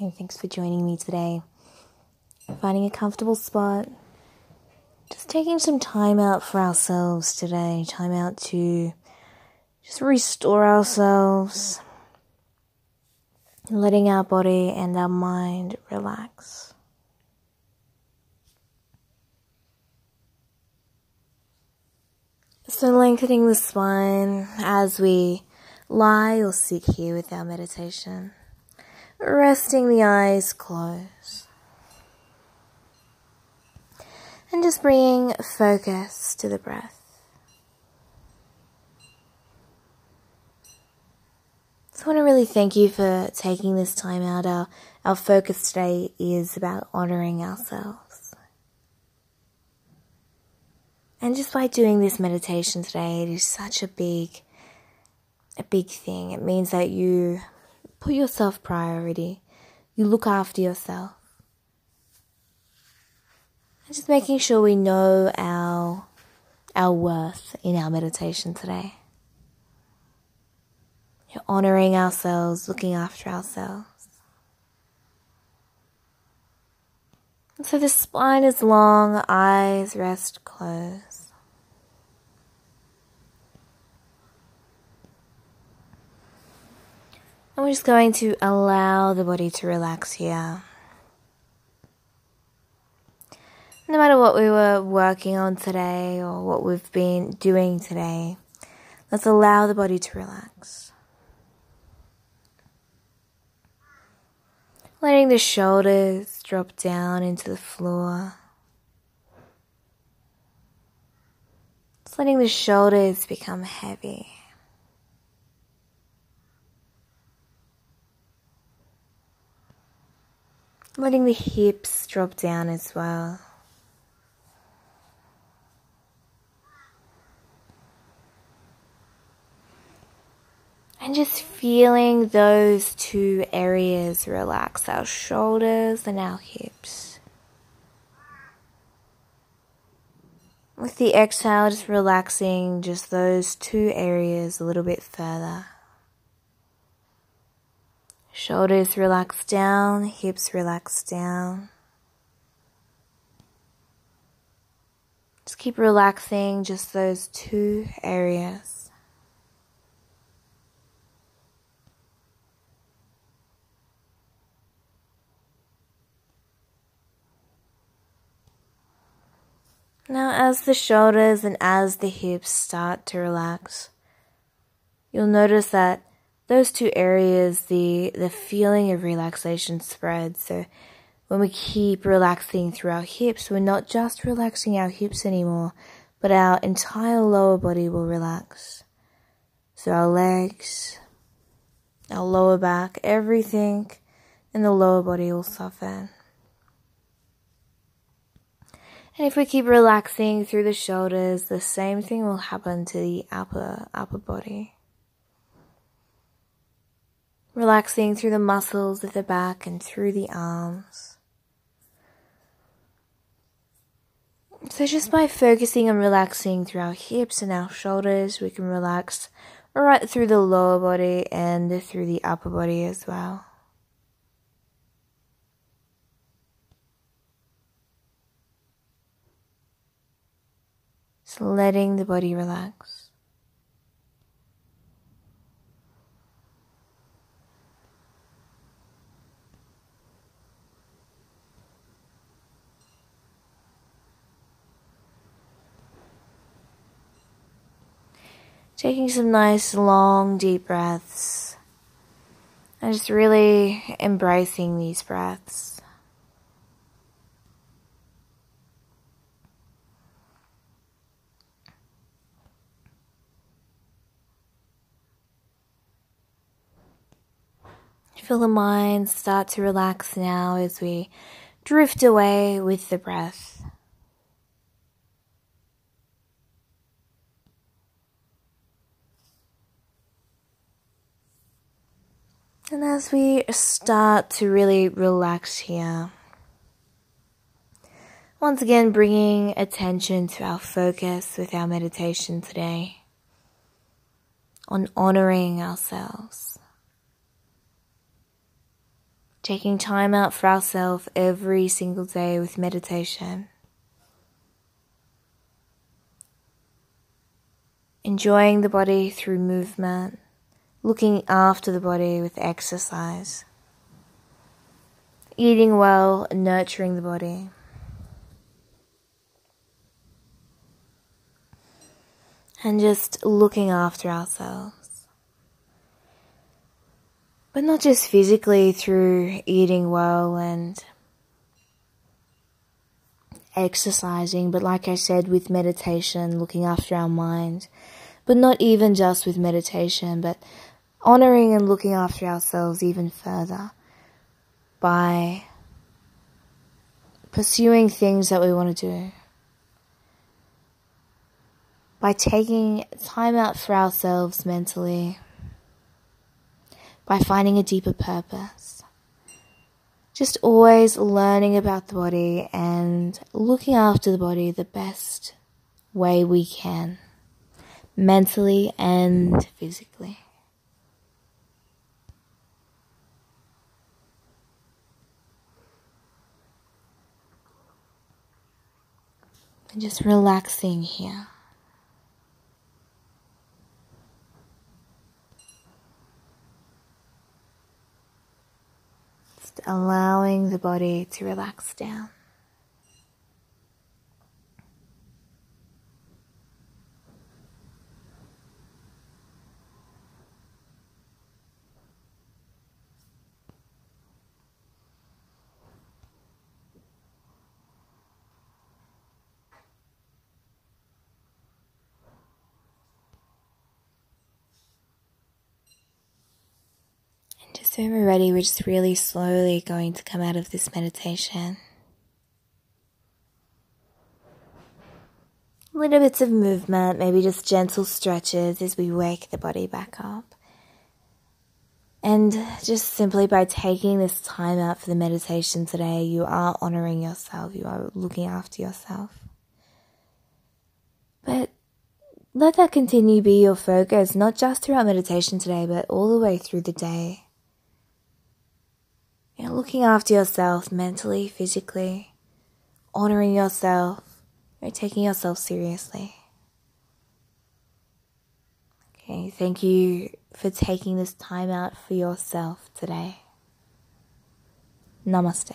and thanks for joining me today. Finding a comfortable spot, just taking some time out for ourselves today, time out to just restore ourselves, letting our body and our mind relax. So, lengthening the spine as we lie or sit here with our meditation, resting the eyes closed, and just bringing focus to the breath. So I want to really thank you for taking this time out. Our, our focus today is about honoring ourselves. And just by doing this meditation today, it is such a big, a big thing. It means that you put yourself priority. You look after yourself. And just making sure we know our, our worth in our meditation today. You're honoring ourselves, looking after ourselves. And so the spine is long, eyes rest closed. And we're just going to allow the body to relax here. No matter what we were working on today or what we've been doing today, let's allow the body to relax. letting the shoulders drop down into the floor. Just letting the shoulders become heavy. Letting the hips drop down as well. And just feeling those two areas relax our shoulders and our hips. With the exhale, just relaxing just those two areas a little bit further. Shoulders relax down, hips relax down. Just keep relaxing just those two areas. Now, as the shoulders and as the hips start to relax, you'll notice that those two areas, the, the feeling of relaxation spreads. So, when we keep relaxing through our hips, we're not just relaxing our hips anymore, but our entire lower body will relax. So, our legs, our lower back, everything in the lower body will soften. And if we keep relaxing through the shoulders, the same thing will happen to the upper upper body. Relaxing through the muscles of the back and through the arms. So just by focusing on relaxing through our hips and our shoulders, we can relax right through the lower body and through the upper body as well. Just letting the body relax. Taking some nice long deep breaths and just really embracing these breaths. Feel the mind start to relax now as we drift away with the breath. And as we start to really relax here, once again bringing attention to our focus with our meditation today on honoring ourselves. taking time out for ourselves every single day with meditation. Enjoying the body through movement, looking after the body with exercise, eating well, nurturing the body. And just looking after ourselves. But not just physically through eating well and exercising, but like I said, with meditation, looking after our mind. But not even just with meditation, but honoring and looking after ourselves even further by pursuing things that we want to do. By taking time out for ourselves mentally by finding a deeper purpose. Just always learning about the body and looking after the body the best way we can, mentally and physically. And just relaxing here. just allowing the body to relax down. So we're ready, we're just really slowly going to come out of this meditation. Little bits of movement, maybe just gentle stretches as we wake the body back up. And just simply by taking this time out for the meditation today, you are honoring yourself, you are looking after yourself. But let that continue to be your focus, not just throughout meditation today, but all the way through the day know, looking after yourself mentally, physically, honoring yourself, you know, taking yourself seriously. Okay, thank you for taking this time out for yourself today. Namaste.